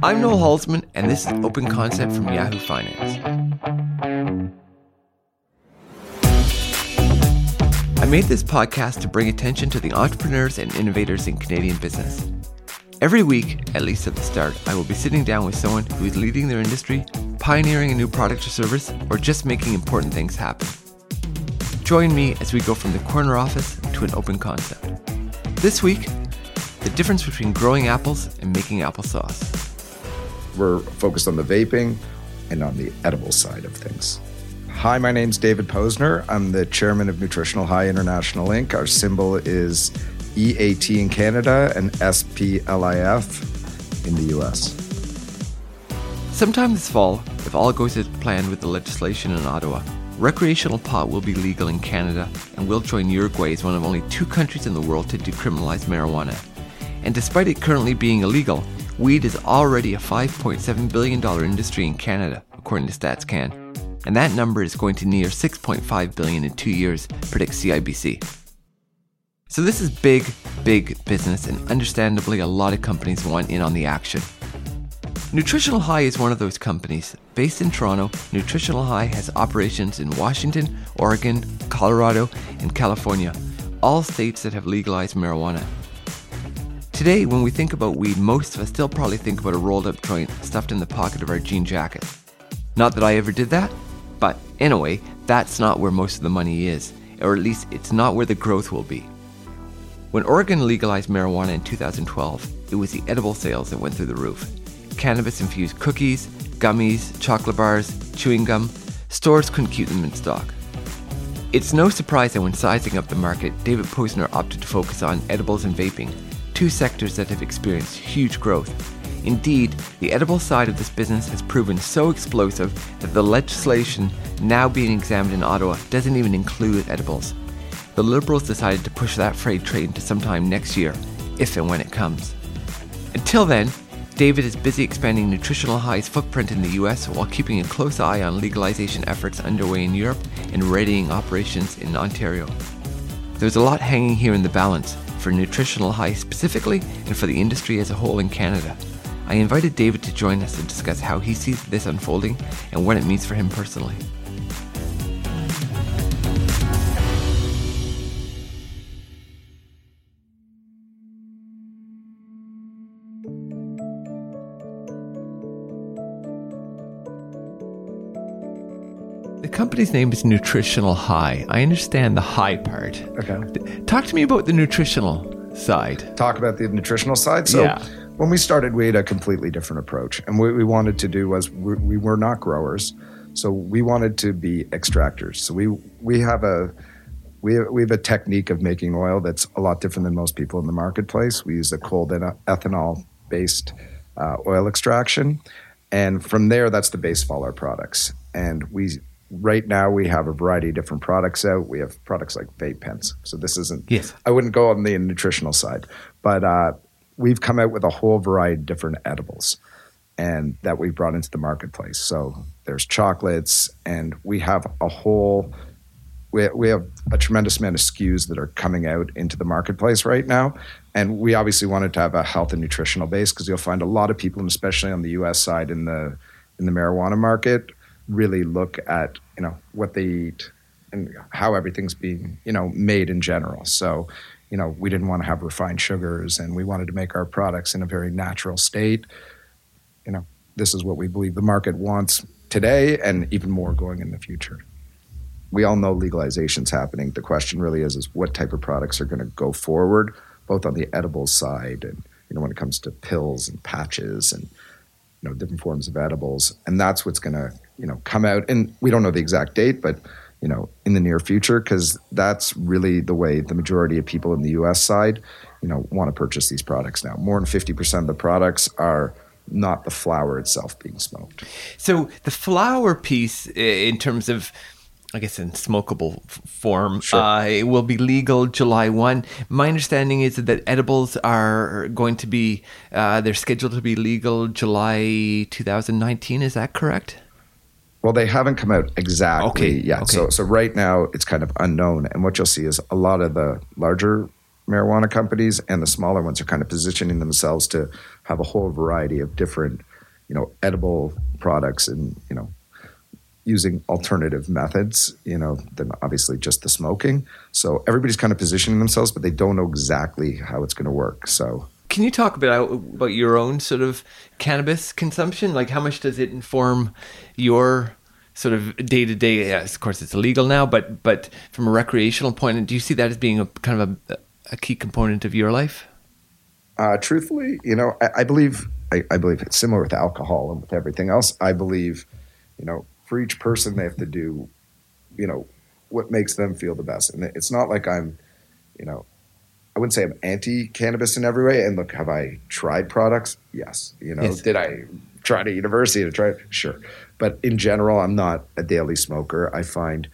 I'm Noel Hulsman, and this is Open Concept from Yahoo Finance. I made this podcast to bring attention to the entrepreneurs and innovators in Canadian business. Every week, at least at the start, I will be sitting down with someone who is leading their industry, pioneering a new product or service, or just making important things happen. Join me as we go from the corner office to an open concept. This week, the difference between growing apples and making applesauce. We're focused on the vaping and on the edible side of things. Hi, my name's David Posner. I'm the chairman of Nutritional High International Inc. Our symbol is EAT in Canada and SPLIF in the US. Sometime this fall, if all goes as planned with the legislation in Ottawa, recreational pot will be legal in Canada and will join Uruguay as one of only two countries in the world to decriminalize marijuana. And despite it currently being illegal, Weed is already a $5.7 billion industry in Canada, according to StatsCan, and that number is going to near 6.5 billion in two years, predicts CIBC. So this is big, big business, and understandably, a lot of companies want in on the action. Nutritional High is one of those companies. Based in Toronto, Nutritional High has operations in Washington, Oregon, Colorado, and California, all states that have legalized marijuana. Today, when we think about weed, most of us still probably think about a rolled up joint stuffed in the pocket of our jean jacket. Not that I ever did that, but anyway, that's not where most of the money is, or at least it's not where the growth will be. When Oregon legalized marijuana in 2012, it was the edible sales that went through the roof. Cannabis infused cookies, gummies, chocolate bars, chewing gum, stores couldn't keep them in stock. It's no surprise that when sizing up the market, David Posner opted to focus on edibles and vaping, two sectors that have experienced huge growth. Indeed, the edible side of this business has proven so explosive that the legislation now being examined in Ottawa doesn't even include edibles. The Liberals decided to push that freight train to sometime next year, if and when it comes. Until then, David is busy expanding Nutritional High's footprint in the US while keeping a close eye on legalization efforts underway in Europe and readying operations in Ontario. There's a lot hanging here in the balance, for Nutritional High specifically and for the industry as a whole in Canada. I invited David to join us to discuss how he sees this unfolding and what it means for him personally. Company's name is Nutritional High. I understand the high part. Okay. Talk to me about the nutritional side. Talk about the nutritional side. So, Yeah. when we started, we had a completely different approach. And what we wanted to do was we, we were not growers. So, we wanted to be extractors. So, we, we have a we have, we have a technique of making oil that's a lot different than most people in the marketplace. We use a cold ethanol based uh, oil extraction. And from there, that's the base of all our products. And we right now we have a variety of different products out. We have products like vape pens. So this isn't. Yes. I wouldn't go on the nutritional side, but uh, we've come out with a whole variety of different edibles, and that we've brought into the marketplace. So there's chocolates, and we have a whole. We, we have a tremendous amount of SKUs that are coming out into the marketplace right now. And we obviously wanted to have a health and nutritional base because you'll find a lot of people, and especially on the US side in the in the marijuana market, really look at you know what they eat and how everything's being you know made in general. So you know we didn't want to have refined sugars, and we wanted to make our products in a very natural state. You know this is what we believe the market wants today, and even more going in the future. We all know legalization's happening. The question really is is what type of products are going to go forward, both on the edible side and you know when it comes to pills and patches and you know different forms of edibles. And that's what's going to you know come out. And we don't know the exact date but you know in the near future because that's really the way the majority of people in the us side you know want to purchase these products now. More than 50% of the products are not the flower itself being smoked. So the flower piece, in terms of, I guess, in smokable f- form, Sure. uh, it will be legal July one. My understanding is that edibles are going to be, uh, they're scheduled to be legal July 2019. Is that correct? Well, they haven't come out exactly Okay, yet. okay. So, so right now it's kind of unknown. And what you'll see is a lot of the larger marijuana companies and the smaller ones are kind of positioning themselves to have a whole variety of different you know, edible products and, you know, using alternative methods, you know, than obviously just the smoking. So everybody's kind of positioning themselves, but they don't know exactly how it's going to work. So can you talk a bit about your own sort of cannabis consumption? Like, how much does it inform your sort of day to day? Yes, of course, it's illegal now, but but from a recreational point, do you see that as being a kind of a, a key component of your life? Uh, truthfully, you know, I, I believe I, I, believe it's similar with alcohol and with everything else. I believe, you know, for each person, they have to do, you know, what makes them feel the best. And it's not like I'm, you know, I wouldn't say I'm anti cannabis in every way. And look, have I tried products? Yes. You know, yes. did I try to university to try it? Sure. But in general, I'm not a daily smoker. I find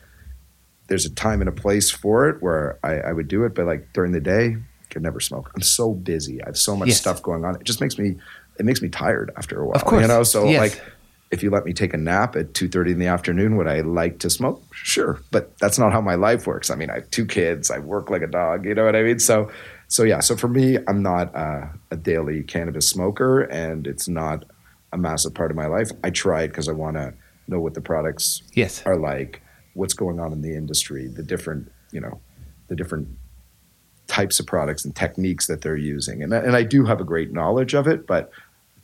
there's a time and a place for it where I, I would do it, but like during the day, I could never smoke. I'm so busy. I have so much yes. stuff going on. It just makes me it makes me tired after a while. Of course. You know, so yes. like if you let me take a nap at 2.30 in the afternoon would i like to smoke? Sure but that's not how my life works. I mean i have two kids i work like a dog you know what i mean? So so yeah so for me i'm not uh, a daily cannabis smoker and it's not a massive part of my life. I try it because i want to know what the products yes. are like what's going on in the industry the different you know the different types of products and techniques that they're using. And, and i do have a great knowledge of it but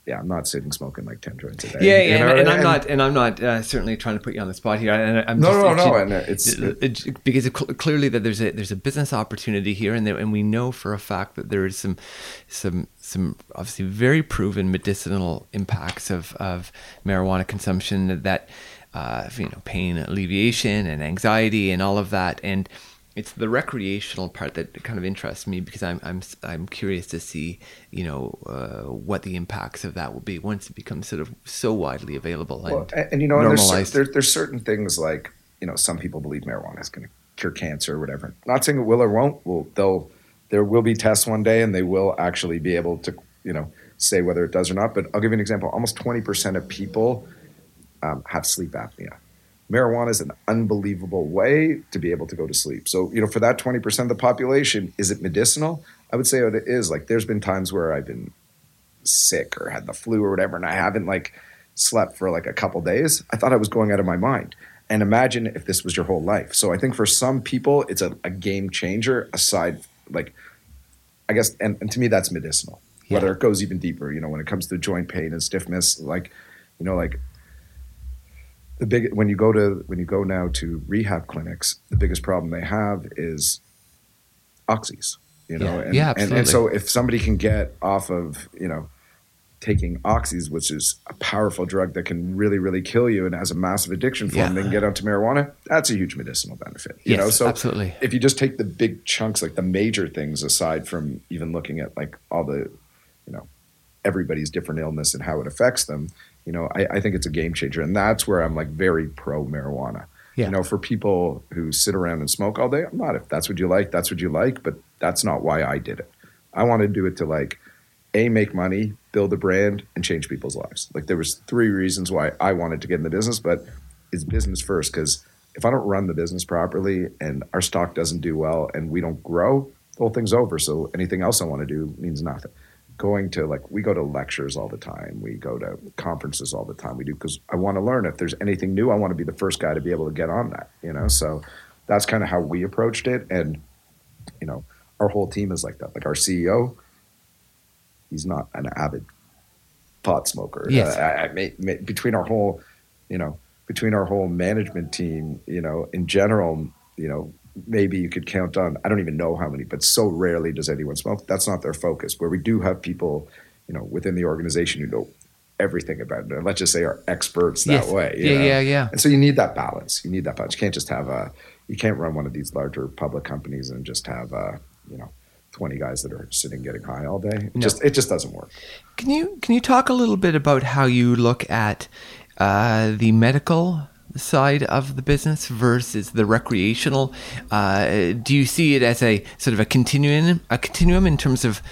yeah, I'm not sitting smoking like ten joints a day. Yeah, yeah and, and, I'm not, and I'm not uh, certainly trying to put you on the spot here. And I'm no, just, no, no, and it's it, it, because it, clearly that there's a there's a business opportunity here, and there, and we know for a fact that there is some some some obviously very proven medicinal impacts of of marijuana consumption that uh, you know pain alleviation and anxiety and all of that, and it's the recreational part that kind of interests me because I'm I'm I'm curious to see you know uh, what the impacts of that will be once it becomes sort of so widely available and, well, and, and you know normalized. There's, there, there's certain things like you know some people believe marijuana is going to cure cancer or whatever. Not saying it will or won't. Well, they'll there will be tests one day and they will actually be able to you know say whether it does or not. But I'll give you an example. Almost 20% of people um, have sleep apnea marijuana is an unbelievable way to be able to go to sleep. So, you know, for that 20% of the population, is it medicinal? I would say it is. Like, there's been times where I've been sick or had the flu or whatever, and I haven't like slept for like a couple days. I thought I was going out of my mind. And imagine if this was your whole life. So I think for some people, it's a, a game changer aside, like, I guess, and, and to me, that's medicinal. Yeah. Whether it goes even deeper, you know, when it comes to joint pain and stiffness, like, you know, like the big when you go to when you go now to rehab clinics, the biggest problem they have is oxys. You know, yeah, and, yeah, and, and so if somebody can get off of you know taking oxys, which is a powerful drug that can really, really kill you and has a massive addiction for yeah. them, they can get onto marijuana. That's a huge medicinal benefit. You yes, know, so absolutely. If you just take the big chunks, like the major things, aside from even looking at like all the, you know, everybody's different illness and how it affects them, you know, I, I think it's a game changer. And that's where I'm like very pro marijuana. Yeah. You know, for people who sit around and smoke all day, I'm not. If that's what you like, that's what you like. But that's not why I did it. I want to do it to like, a make money, build a brand, and change people's lives. Like there was three reasons why I wanted to get in the business, but it's business first because if I don't run the business properly and our stock doesn't do well and we don't grow, the whole thing's over. So anything else I want to do means nothing going to like we go to lectures all the time. We go to conferences all the time. We do because i want to learn. If there's anything new i want to be the first guy to be able to get on that you know? So that's kind of how we approached it. And you know our whole team is like that. Like our ceo he's not an avid pot smoker. Yes. Uh, I, I between our whole you know between our whole management team you know in general you know maybe you could count on i don't even know how many but so rarely does anyone smoke. That's not their focus. Where we do have people you know within the organization who know everything about it let's just say are experts that yes. way yeah know? yeah yeah. And so you need that balance. You need that balance. You can't just have a you can't run one of these larger public companies and just have uh you know 20 guys that are sitting getting high all day. It no. just it just doesn't work. Can you can you talk a little bit about how you look at uh, the medical side of the business versus the recreational? Uh, do you see it as a sort of a continuum, a continuum in terms of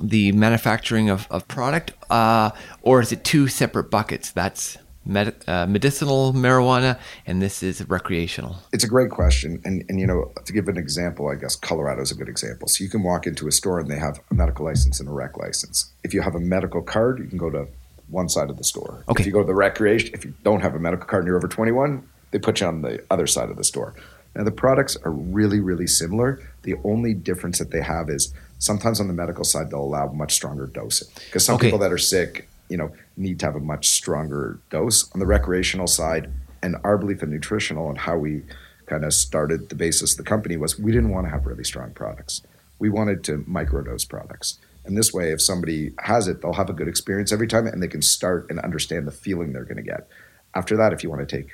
the manufacturing of, of product, uh, or is it two separate buckets? That's med- uh, medicinal marijuana, and this is recreational. It's a great question, and and you know to give an example, I guess Colorado is a good example. So you can walk into a store and they have a medical license and a rec license. If you have a medical card, you can go to one side of the store. Okay. If you go to the recreation, if you don't have a medical card and you're over 21, they put you on the other side of the store. Now the products are really, really similar. The only difference that they have is sometimes on the medical side they'll allow much stronger dosing because some Okay. people that are sick, you know, need to have a much stronger dose. On the recreational side, and our belief in nutritional and how we kind of started the basis of the company was we didn't want to have really strong products. We wanted to microdose products. And this way, if somebody has it, they'll have a good experience every time and they can start and understand the feeling they're going to get. After that, if you want to take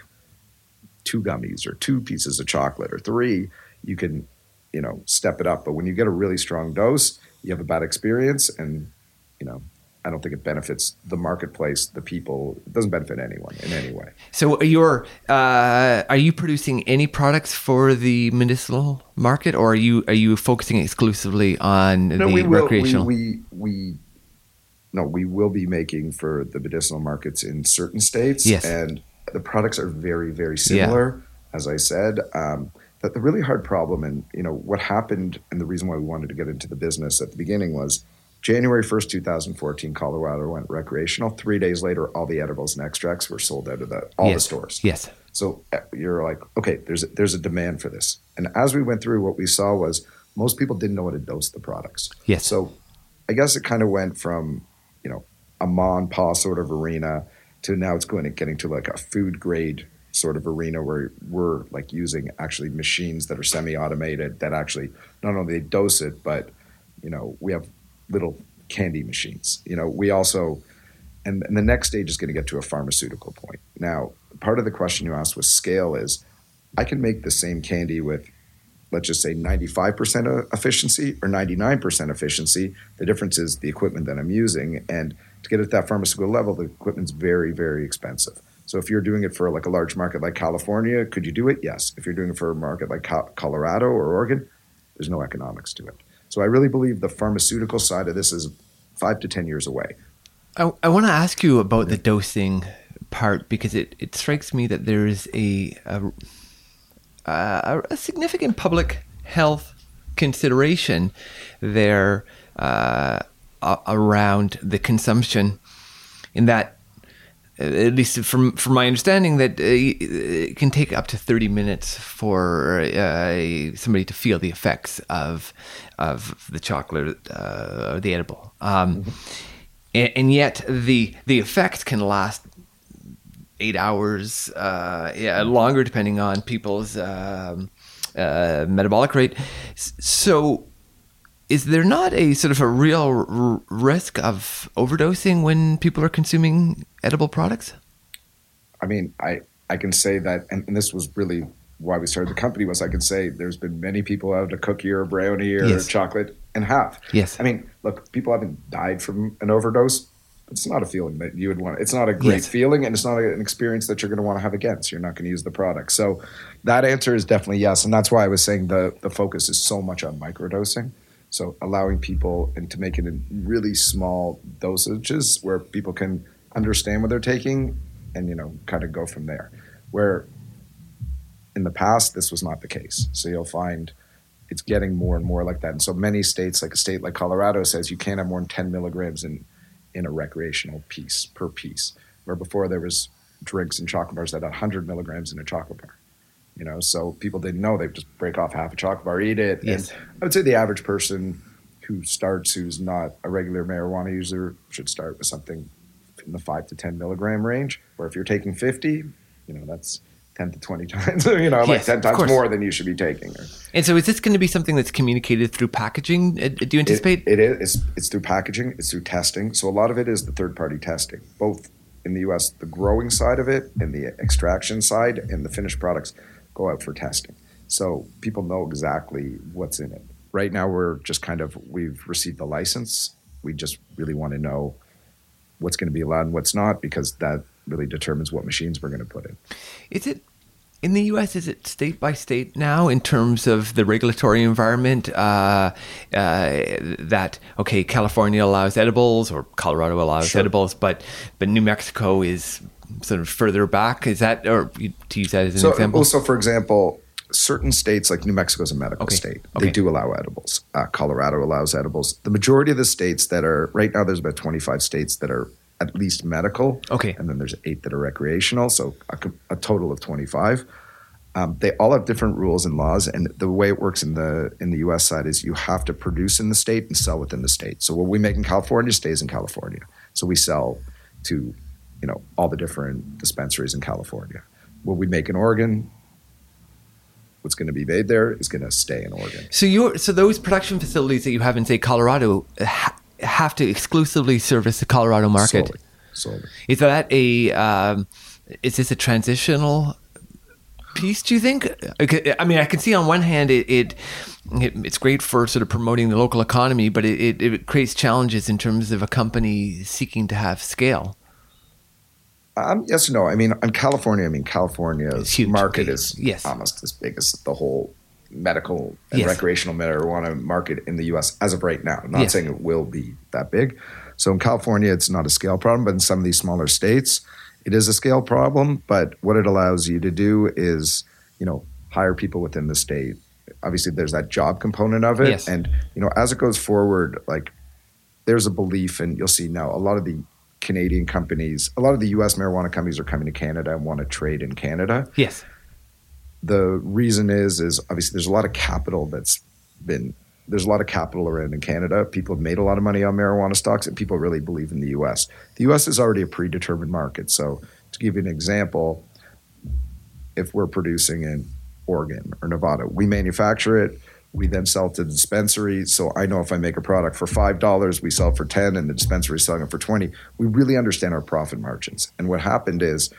two gummies or two pieces of chocolate or three, you can, you know, step it up. But when you get a really strong dose, you have a bad experience and, you know, I don't think it benefits the marketplace, the people. It doesn't benefit anyone in any way. So you're uh, are you producing any products for the medicinal market, or are you are you focusing exclusively on the we will. recreational? We, we we no, we will be making for the medicinal markets in certain states. Yes. and the products are very very similar. As I said, um, but the really hard problem, and you know what happened, and the reason why we wanted to get into the business at the beginning was. January 1st, 2014, Colorado went recreational. Three days later, all the edibles and extracts were sold out of the all the stores. yes. So uh, you're like, okay, there's a, there's a demand for this. And as we went through, what we saw was most people didn't know how to dose the products. Yes. So I guess it kind of went from you know a mon pa sort of arena to now it's going to getting to like a food grade sort of arena where we're like using actually machines that are semi-automated that actually not only dose it but you know we have little candy machines you know? We also and, and the next stage is going to get to a pharmaceutical point. Now part of the question you asked was scale is i can make the same candy with let's just say 95% efficiency or 99% efficiency. The difference is the equipment that i'm using and to get at that pharmaceutical level the equipment's very very expensive. So if you're doing it for like a large market like california could you do it? Yes. If you're doing it for a market like colorado or oregon there's no economics to it so i really believe the pharmaceutical side of this is five to ten years away. I, I want to ask you about the dosing part because it, it strikes me that there is a a, a, a significant public health consideration there uh, around the consumption, in that, at least from from my understanding, that uh, it can take up to thirty minutes for uh, somebody to feel the effects of of the chocolate uh, or the edible. Um, and, and yet the the effects can last eight hours, uh, yeah, longer depending on people's um, uh, metabolic rate. So, is there not a sort of a real r- risk of overdosing when people are consuming edible products? I mean, I I can say that, and, and this was really why we started the company. Was I can say there's been many people had a cookie or a brownie or Yes. chocolate and have. Yes. I mean, look, people haven't died from an overdose. It's not a feeling that you would want. It's not a great Yes. feeling, and it's not an experience that you're going to want to have again. So you're not going to use the product. So that answer is definitely yes, and that's why I was saying the the focus is so much on microdosing. So allowing people and to make it in really small dosages where people can understand what they're taking and you know kind of go from there. Where in the past this was not the case. So you'll find it's getting more and more like that. And so many states, like a state like Colorado, says you can't have more than 10 milligrams in in a recreational piece per piece. Where before there was drinks and chocolate bars that had 100 milligrams in a chocolate bar. You know, so people didn't know they would just break off half a chocolate bar, eat it. Yes. And I would say the average person who starts who's not a regular marijuana user should start with something in the five to 10 milligram range. Or if you're taking 50, you know, that's 10 to 20 times, you know, like Yes, 10 times course. more than you should be taking. And so, is this going to be something that's communicated through packaging? Uh, Do you anticipate? It, it is. It's, it's through packaging. It's through testing. So a lot of it is the third party testing, both in the U.S. The growing side of it and the extraction side, and the finished products go out for testing. So people know exactly what's in it. Right now, we're just kind of we've received the license. We just really want to know what's going to be allowed and what's not because that really determines what machines we're going to put in. Is it in the U.S. Is it state by state now in terms of the regulatory environment? Uh, uh, that okay, California allows edibles or Colorado allows Sure. edibles, but but New Mexico is sort of further back. Is that or you- to use that as an so, example? Also, for example, certain states like New Mexico is a medical Okay. state. Okay. They do allow edibles. Uh, Colorado allows edibles. The majority of the states that are right now, there's about 25 states that are at least medical. Okay. And then there's eight that are recreational, so a, a total of 25. Um, they all have different rules and laws, and the way it works in the in the U.S. side is you have to produce in the state and sell within the state. So what we make in California stays in California. So we sell to, you know, all the different dispensaries in California. What we make in Oregon, what's going to be made there is going to stay in Oregon. So you so those production facilities that you have in say Colorado ha- have to exclusively service the Colorado market. Solely. Solely. Is that a um, is this a transitional piece? Do you think? I mean, I can see on one hand it, it, it it's great for sort of promoting the local economy, but it, it, it creates challenges in terms of a company seeking to have scale. Um, yes or no. I mean, in California, I mean, California's market is Yes. almost as big as the whole medical and Yes. recreational marijuana market in the U.S. as of right now. I'm not Yes. saying it will be that big. So in California, it's not a scale problem, but in some of these smaller states, it is a scale problem. But what it allows you to do is, you know, hire people within the state. Obviously, there's that job component of it, Yes. and you know, as it goes forward, like there's a belief, and you'll see now a lot of the Canadian companies, a lot of the U.S. marijuana companies are coming to Canada and want to trade in Canada. Yes. The reason is, is obviously there's a lot of capital that's been there's a lot of capital around in Canada. People have made a lot of money on marijuana stocks, and people really believe in the U.S. The U.S. is already a predetermined market. So to give you an example, if we're producing in Oregon or Nevada, we manufacture it. We then sell it to the dispensary. So I know if I make a product for five dollars, we sell it for ten, and the dispensary is selling it for twenty. We really understand our profit margins. And what happened is,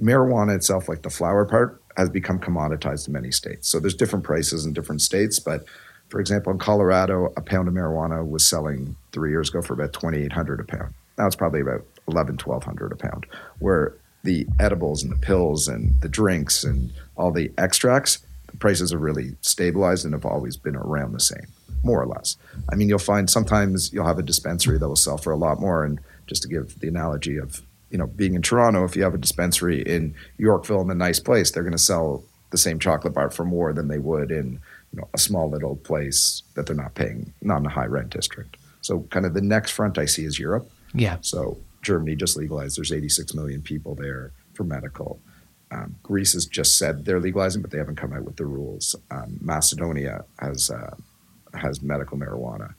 marijuana itself, like the flower part, has become commoditized in many states. So there's different prices in different states. But for example, in Colorado, a pound of marijuana was selling three years ago for about twenty eight hundred a pound. Now it's probably about 11, 1200 a pound. Where the edibles and the pills and the drinks and all the extracts, prices are really stabilized and have always been around the same, more or less. I mean, you'll find sometimes you'll have a dispensary that will sell for a lot more. And just to give the analogy of, you know, being in Toronto, if you have a dispensary in Yorkville in a nice place, they're going to sell the same chocolate bar for more than they would in, you know, a small little place that they're not paying, not in a high rent district. So kind of the next front I see is Europe. Yeah. So Germany just legalized. There's 86 million people there for medical. Um, Greece has just said they're legalizing, but they haven't come out with the rules. Um, Macedonia has uh, has medical marijuana.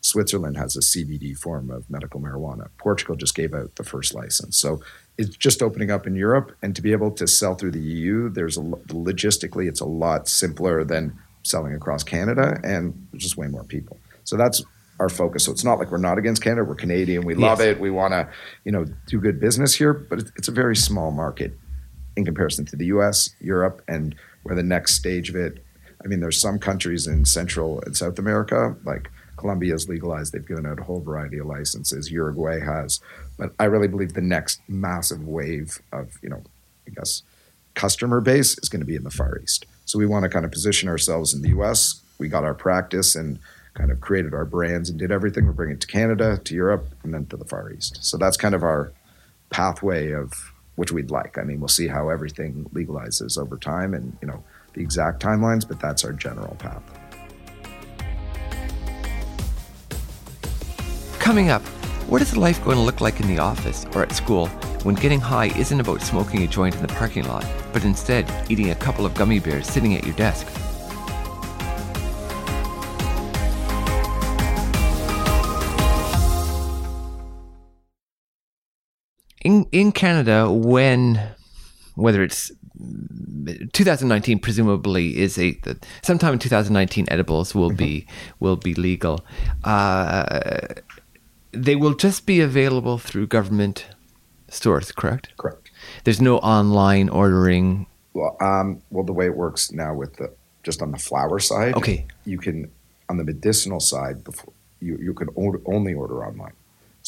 Switzerland has a CBD form of medical marijuana. Portugal just gave out the first license. So it's just opening up in Europe, and to be able to sell through the EU, there's a logistically it's a lot simpler than selling across Canada, and just way more people. So that's our focus. So it's not like we're not against Canada. We're Canadian. We love Yes. it. We want to, you know, do good business here. But it's, it's a very small market in comparison to the U.S., Europe, and where the next stage of it. I mean, there's some countries in Central and South America, like Colombia is legalized. They've given out a whole variety of licenses. Uruguay has, but I really believe the next massive wave of, you know, I guess, customer base is going to be in the Far East. So we want to kind of position ourselves in the U.S. We got our practice and kind of created our brands and did everything. We're bringing it to Canada, to Europe, and then to the Far East. So that's kind of our pathway of which we'd like. I mean, we'll see how everything legalizes over time and, you know, the exact timelines, but that's our general path. Coming up, what is life going to look like in the office or at school when getting high isn't about smoking a joint in the parking lot, but instead eating a couple of gummy bears sitting at your desk? In Canada, when whether it's 2019 presumably is a sometime in 2019 edibles will be will be legal. Uh, they will just be available through government stores, correct? Correct. There's no online ordering. Well, um, well, the way it works now with the just on the flower side, Okay. you can on the medicinal side before you you can only order online.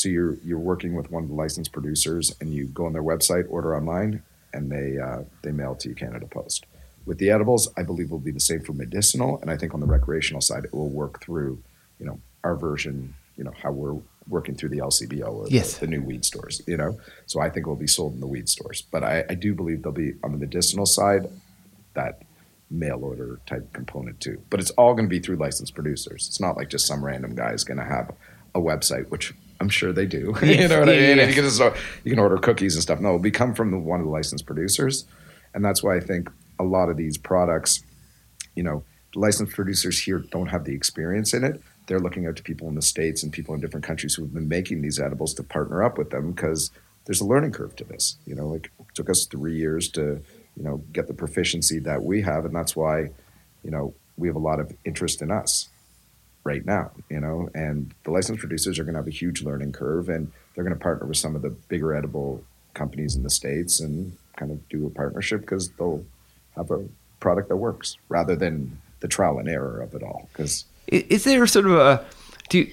So you're you're working with one of the licensed producers, and you go on their website, order online, and they uh, they mail it to you Canada Post. With the edibles, I believe will be the same for medicinal, and I think on the recreational side, it will work through, you know, our version, you know, how we're working through the LCBO or Yes. the, the new weed stores, you know. So I think it will be sold in the weed stores, but I, I do believe there'll be on the medicinal side that mail order type component too. But it's all going to be through licensed producers. It's not like just some random guy is going to have a website, which I'm sure they do. You know what Yeah, I mean? yeah, you can just you can order cookies and stuff. No, we come from the, one of the licensed producers, and that's why I think a lot of these products, you know, licensed producers here don't have the experience in it. They're looking out to people in the states and people in different countries who have been making these edibles to partner up with them because there's a learning curve to this. You know, like it took us three years to you know get the proficiency that we have, and that's why you know we have a lot of interest in us right now, you know, and the licensed producers are going to have a huge learning curve and they're going to partner with some of the bigger edible companies in the States and kind of do a partnership because they'll have a product that works rather than the trial and error of it all. Because Is there sort of a do you,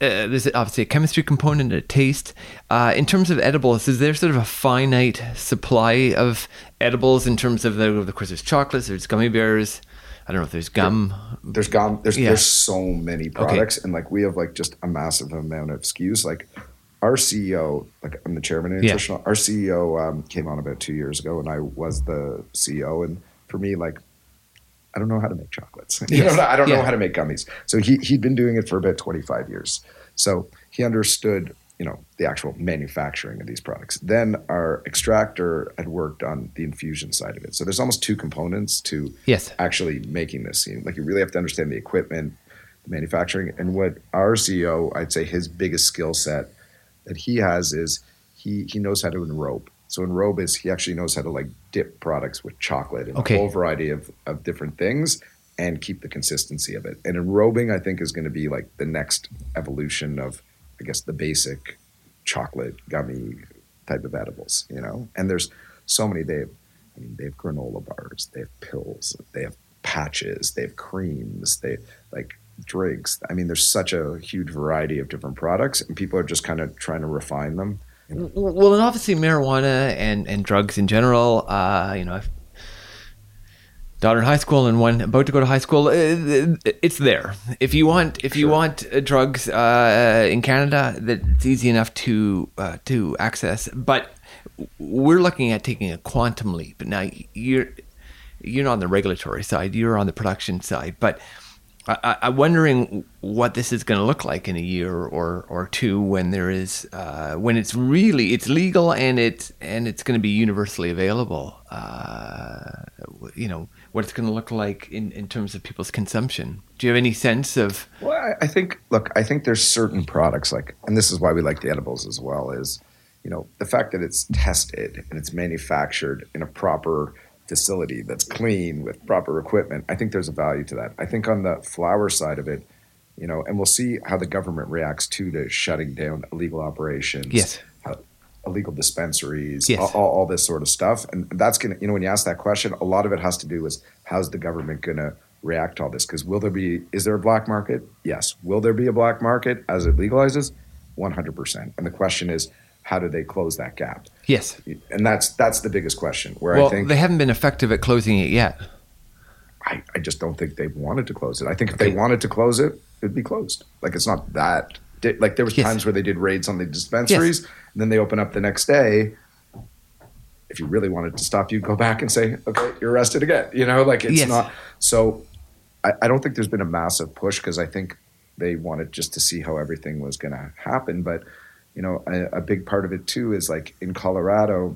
uh, there's obviously a chemistry component, a taste. Uh, in terms of edibles, is there sort of a finite supply of edibles in terms of the, of course, there's chocolates, there's gummy bears. I don't know if there's gum. there's gone, there's, Yeah. there's so many products and like we have like just a massive amount of SKUs. Like our CEO, like I'm the chairman of Yeah. our CEO um, came on about two years ago and I was the CEO. And for me, like, I don't know how to make chocolates. You Yes. know, I don't Yeah. know how to make gummies. So he he'd been doing it for about 25 years. So he understood, you know, the actual manufacturing of these products. Then our extractor had worked on the infusion side of it. So there's almost two components to Yes. actually making this. You- Like you really have to understand the equipment, the manufacturing, and what our CEO, I'd say, his biggest skill set that he has is he he knows how to enrobe. So enrobe is he actually knows how to like dip products with chocolate and Okay. a whole variety of of different things and keep the consistency of it. And enrobing, I think, is going to be like the next evolution of, I guess, the basic chocolate gummy type of edibles. You know, and there's so many. They have, I mean, they have granola bars, they have pills, they have patches, they have creams, they like drinks. I mean, there's such a huge variety of different products, and people are just kind of trying to refine them. Well, and obviously marijuana and, and drugs in general. Uh, you know, I've daughter in high school and one about to go to high school. uh, It's there. If you want, if you Sure. want uh, drugs uh, in Canada, that it's easy enough to uh, to access. But we're looking at taking a quantum leap. Now you're you're not on the regulatory side. You're on the production side, but. I, I'm wondering what this is going to look like in a year or, or two when there is uh, when it's really it's legal and it's and it's going to be universally available. Uh, you know what it's going to look like in, in terms of people's consumption. Do you have any sense of? Well, I, I think, look, I think there's certain products like, and this is why we like the edibles as well, is, you know, the fact that it's tested and it's manufactured in a proper facility that's clean with proper equipment. I think there's a value to that. I think on the flower side of it, you know, and we'll see how the government reacts to to shutting down illegal operations. Yes. how- illegal dispensaries, Yes. all, all, all this sort of stuff. And that's going to, you know, when you ask that question, a lot of it has to do with how's the government going to react to all this? Because will there be, is there a black market? Yes. Will there be a black market as it legalizes? 100%. And the question is, how do they close that gap? Yes. And that's that's the biggest question. Where Well, I think they haven't been effective at closing it yet. I, I just don't think they've wanted to close it. I think if they wanted to close it, it'd be closed. Like it's not that. di- Like there was Yes. times where they did raids on the dispensaries, and then they open up the next day. If you really wanted to stop, you'd go back and say, "Okay, you're arrested again." You know, like it's Yes. not. So, I, I don't think there's been a massive push because I think they wanted just to see how everything was going to happen. But you know, a, a big part of it too is like in Colorado,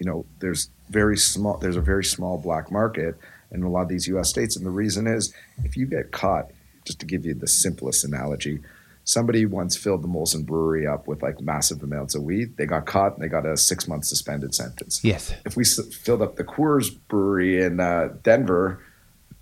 you know, there's very small. There's a very small black market in a lot of these U.S. states, and the reason is if you get caught, just to give you the simplest analogy, somebody once filled the Molson Brewery up with like massive amounts of weed. They got caught, and they got a six month suspended sentence. Yes. If we s- filled up the Coors Brewery in uh, Denver,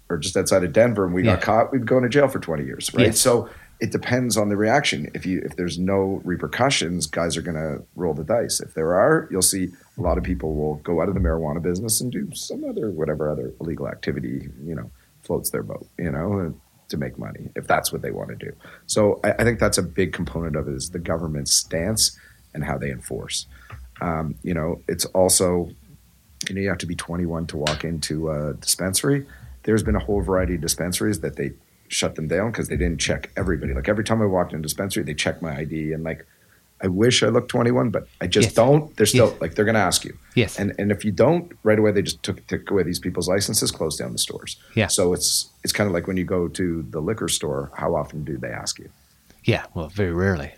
or just outside of Denver, and we Yeah. got caught, we'd go into jail for twenty years, right? Yes. So it depends on the reaction. If you if there's no repercussions, guys are going to roll the dice. If there are, you'll see a lot of people will go out of the marijuana business and do some other whatever other illegal activity, you know, floats their boat, you know, to make money if that's what they want to do. So I, I think that's a big component of it is the government's stance and how they enforce. Um, you know, it's also you know you have to be 21 to walk into a dispensary. There's been a whole variety of dispensaries that they shut them down because they didn't check everybody. Like every time I walked in a dispensary, they check my ID and like I wish I looked 21, but I just Yes. don't. They're still Yes. like they're going to ask you. Yes. And and if you don't, right away they just took took away these people's licenses, closed down the stores. Yeah. So it's it's kind of like when you go to the liquor store, how often do they ask you? Yeah. Well, very rarely.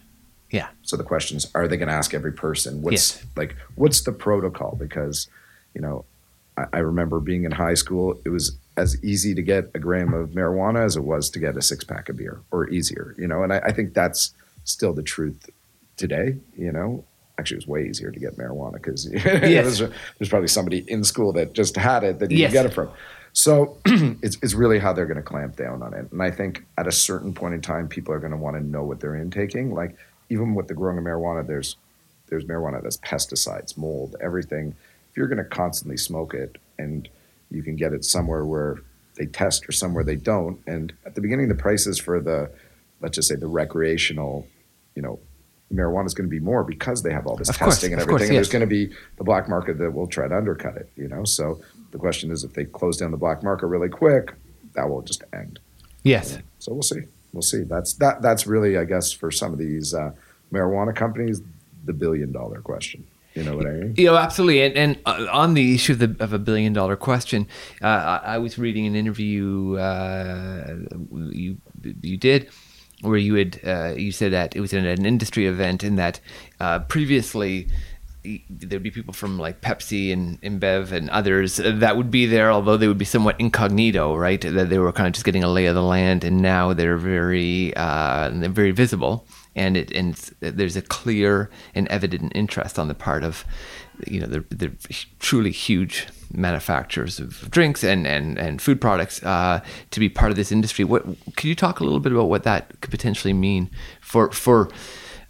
Yeah. So the question is, are they going to ask every person what's Yes. like what's the protocol? Because, you know, I, I remember being in high school, it was as easy to get a gram of marijuana as it was to get a six pack of beer, or easier. You know, and I, I think that's still the truth today. You know, actually, it was way easier to get marijuana because Yes. there's, there's probably somebody in school that just had it that you Yes. can get it from. So it's, it's really how they're going to clamp down on it. And I think at a certain point in time, people are going to want to know what they're intaking. Like even with the growing of marijuana, there's there's marijuana that's pesticides, mold, everything. If you're going to constantly smoke it and you can get it somewhere where they test or somewhere they don't, and at the beginning, the prices for the let's just say the recreational, you know, marijuana is going to be more because they have all this Of course, testing and everything. course, and there's going to be the black market that will try to undercut it. You know, so the question is, if they close down the black market really quick, that will just end. Yes. So we'll see. We'll see. That's that. That's really, I guess, for some of these uh, marijuana companies, the billion dollar question. You know what I mean? You know, absolutely. And, and uh, on the issue of, the, of a billion dollar question, uh, I, I was reading an interview uh, you you did where you had uh, you said that it was in an industry event and that uh, previously there'd be people from like Pepsi and InBev and others that would be there, although they would be somewhat incognito, right? That they were kind of just getting a lay of the land, and now they're very uh, they're very visible, and it and there's a clear and evident interest on the part of you know the the truly huge manufacturers of drinks and and and food products uh, to be part of this industry. What could you talk a little bit about what that could potentially mean for for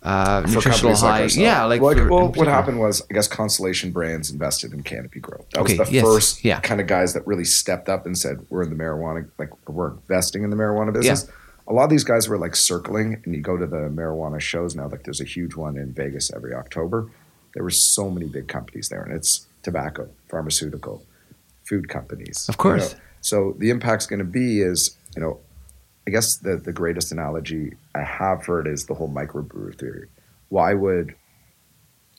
uh, For nutritional companies like yeah, like well, for- well, what happened was, I guess Constellation Brands invested in Canopy Growth. That Okay, was the yes, first yeah. kind of guys that really stepped up and said, "We're in the marijuana, like we're investing in the marijuana business." A lot of these guys were like circling, and you go to the marijuana shows now. Like there's a huge one in Vegas every October. There were so many big companies there, and it's tobacco, pharmaceutical, food companies. Of you course. know. So the impact's going to be is, you know, I guess the the greatest analogy I have for it is the whole microbrewer theory. Why would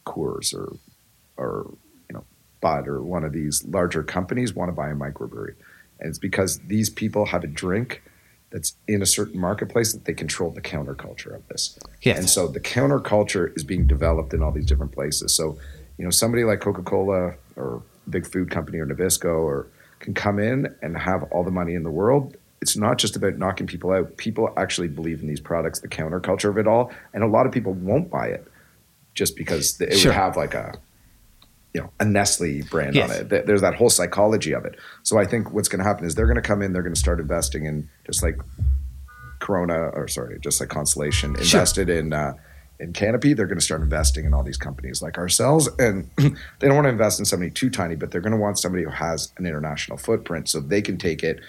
Coors or or you know Bud or one of these larger companies want to buy a microbrewery? And it's because these people have a drink that's in a certain marketplace that they control the counterculture of this. Yes. And so the counterculture is being developed in all these different places. So, you know, somebody like Coca-Cola or big food company or Nabisco or can come in and have all the money in the world. It's not just about knocking people out. People actually believe in these products, the counterculture of it all, and a lot of people won't buy it just because it Sure. would have like a you know a Nestle brand Yes. on it. There's that whole psychology of it. So I think what's going to happen is they're going to come in, they're going to start investing in just like Corona or sorry, just like Constellation Sure. invested in uh, in Canopy. They're going to start investing in all these companies like ourselves, and they don't want to invest in somebody too tiny, but they're going to want somebody who has an international footprint so they can take it,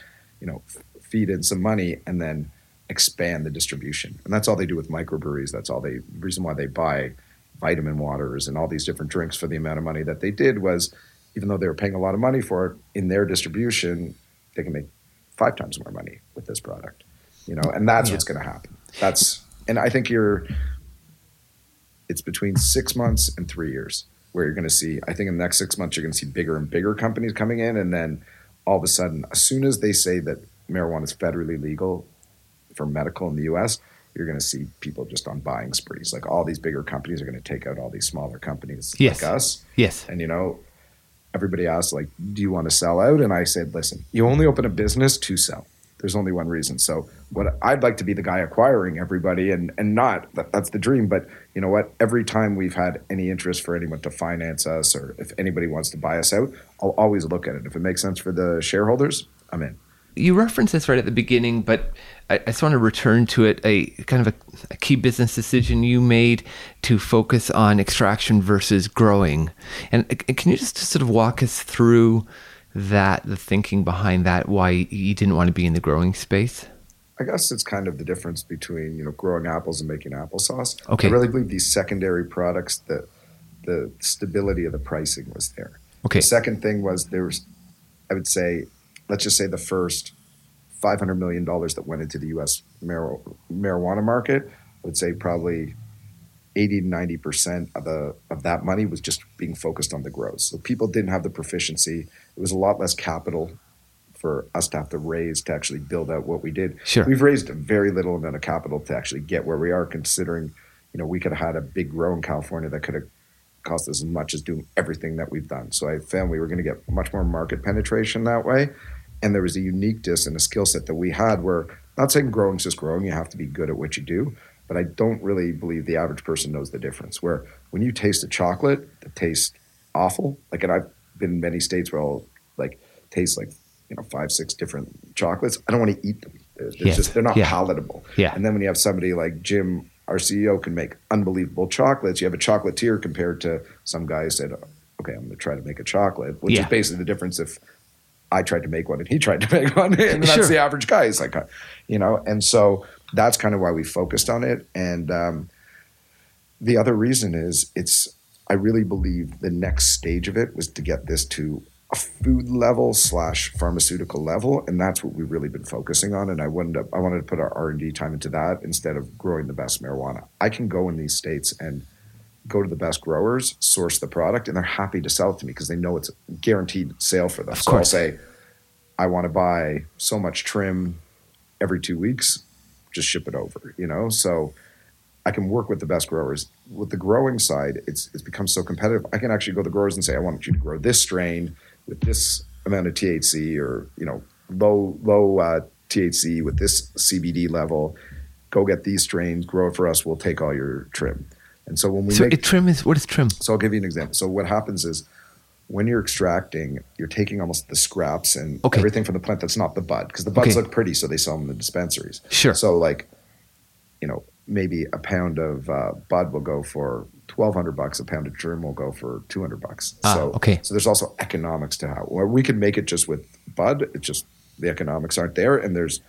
you know, f- feed in some money and then expand the distribution. And that's all they do with microbreweries. That's all they the reason why they buy vitamin waters and all these different drinks for the amount of money that they did was even though they were paying a lot of money for it in their distribution, they can make five times more money with this product. You know, and that's Yeah. what's going to happen. That's and I think you're it's between 6 months and 3 years where you're going to see I think in the next 6 months you're going to see bigger and bigger companies coming in and then all of a sudden as soon as they say that marijuana is federally legal for medical in the US, you're going to see people just on buying sprees. Like all these bigger companies are going to take out all these smaller companies Yes. like us. Yes. And you know, everybody asked like, "Do you want to sell out?" And I said, "Listen, you only open a business to sell. There's only one reason. So what I'd like to be the guy acquiring everybody, and and not that, that's the dream. But you know what? Every time we've had any interest for anyone to finance us, or if anybody wants to buy us out, I'll always look at it. If it makes sense for the shareholders, I'm in. You referenced this right at the beginning, but I, I just want to return to it. A kind of a, a key business decision you made to focus on extraction versus growing, and uh, can you just sort of walk us through that, the thinking behind that, why you didn't want to be in the growing space? I guess it's kind of the difference between you know growing apples and making applesauce. Okay. I really believe these secondary products that the stability of the pricing was there. Okay. The second thing was there was, I would say, let's just say the first five hundred million dollars that went into the U.S. Mar- marijuana market. I would say probably eighty to ninety percent of the of that money was just being focused on the growth. So people didn't have the proficiency. It was a lot less capital for us to have to raise to actually build out what we did. Sure. We've raised a very little amount of capital to actually get where we are, considering, you know, we could have had a big grow in California that could have cost us as much as doing everything that we've done. So I found we were going to get much more market penetration that way. And there was a uniqueness and a skill set that we had where not saying growing's just growing, you have to be good at what you do. But I don't really believe the average person knows the difference. Where when you taste a chocolate that tastes awful, like and I've been in many states where I'll like taste like, you know, five, six different chocolates. I don't want to eat them. They're, they're Yes. just they're not Yeah. palatable. Yeah. And then when you have somebody like Jim, our CEO, can make unbelievable chocolates, you have a chocolatier compared to some guy who said, okay, I'm going to try to make a chocolate, which Yeah. is basically the difference if I tried to make one and he tried to make one. And that's Sure. the average guy. He's like, uh, you know, and so that's kind of why we focused on it. And um, the other reason is it's, I really believe the next stage of it was to get this to a food level slash pharmaceutical level, and that's what we've really been focusing on. And I wanted to, I wanted to put our R and D time into that instead of growing the best marijuana. I can go in these states and go to the best growers, source the product, and they're happy to sell it to me because they know it's a guaranteed sale for them. Of so I'll say, I want to buy so much trim every two weeks, just ship it over, you know? So I can work with the best growers. With the growing side, it's it's become so competitive. I can actually go to the growers and say, I want you to grow this strain with this amount of THC or, you know, low low uh, THC with this CBD level. Go get these strains, grow it for us. We'll take all your trim. And so when we So make it trim is what is trim? so I'll give you an example. So what happens is when you're extracting, you're taking almost the scraps and Okay. everything from the plant that's not the bud because the buds Okay. look pretty, so they sell them in the dispensaries. Sure. So like, you know, maybe a pound of uh, bud will go for twelve hundred bucks. A pound of germ will go for two hundred bucks. Ah, so okay. So there's also economics to how where we can make it just with bud. It's just the economics aren't there, and there's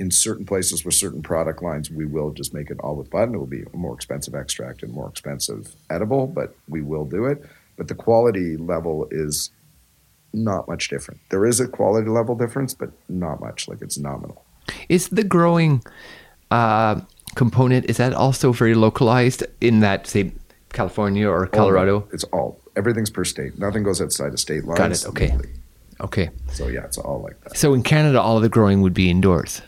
in certain places with certain product lines, we will just make it all with bud, and it will be a more expensive extract and more expensive edible, but we will do it. But the quality level is not much different. There is a quality level difference, but not much. Like it's nominal. Is the growing uh, component is that also very localized in that say California or Colorado? It's all everything's per state. Nothing goes outside of state lines. Got it. Okay. Okay. So yeah, it's all like that. So in Canada, all of the growing would be indoors,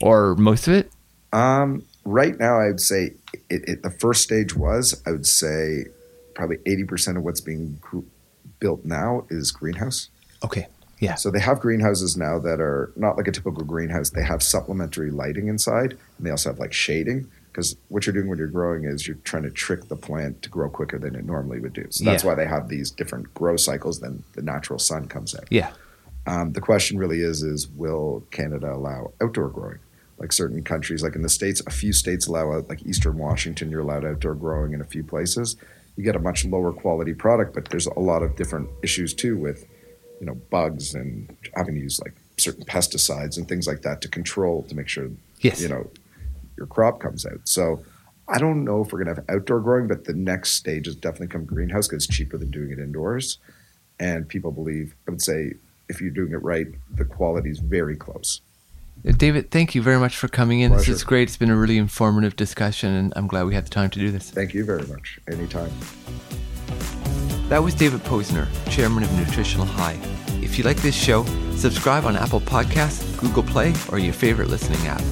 or most of it. Um, right now, I would say it, it, the first stage was I would say probably eighty percent of what's being gr- built now is greenhouse. Okay. Yeah. So they have greenhouses now that are not like a typical greenhouse. They have supplementary lighting inside, and they also have like shading. Because what you're doing when you're growing is you're trying to trick the plant to grow quicker than it normally would do. So that's Yeah. why they have these different grow cycles. Then the natural sun comes in. Yeah. Um, the question really is: is will Canada allow outdoor growing? Like certain countries, like in the states, a few states allow out. Like Eastern Washington, you're allowed outdoor growing in a few places. You get a much lower quality product, but there's a lot of different issues too with, you know, bugs and having to use like certain pesticides and things like that to control to make sure Yes. you know your crop comes out. So I don't know if we're gonna have outdoor growing, but the next stage is definitely come greenhouse because it's cheaper than doing it indoors, and people believe. I would say if you're doing it right, the quality is very close. David, thank you very much for coming in. This is great. It's been a really informative discussion, and I'm glad we had the time to do this. Thank you very much. Anytime. That was David Posner, chairman of Nutritional High. If you like this show, subscribe on Apple Podcasts, Google Play, or your favorite listening app.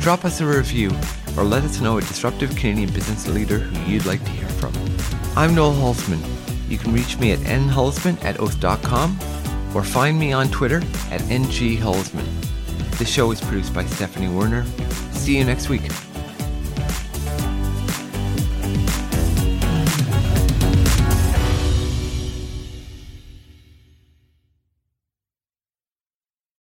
Drop us a review or let us know a disruptive Canadian business leader who you'd like to hear from. I'm Noel Hulsman. You can reach me at nhulsman at oath.com or find me on Twitter at nghulsman. The show is produced by Stephanie Werner. See you next week.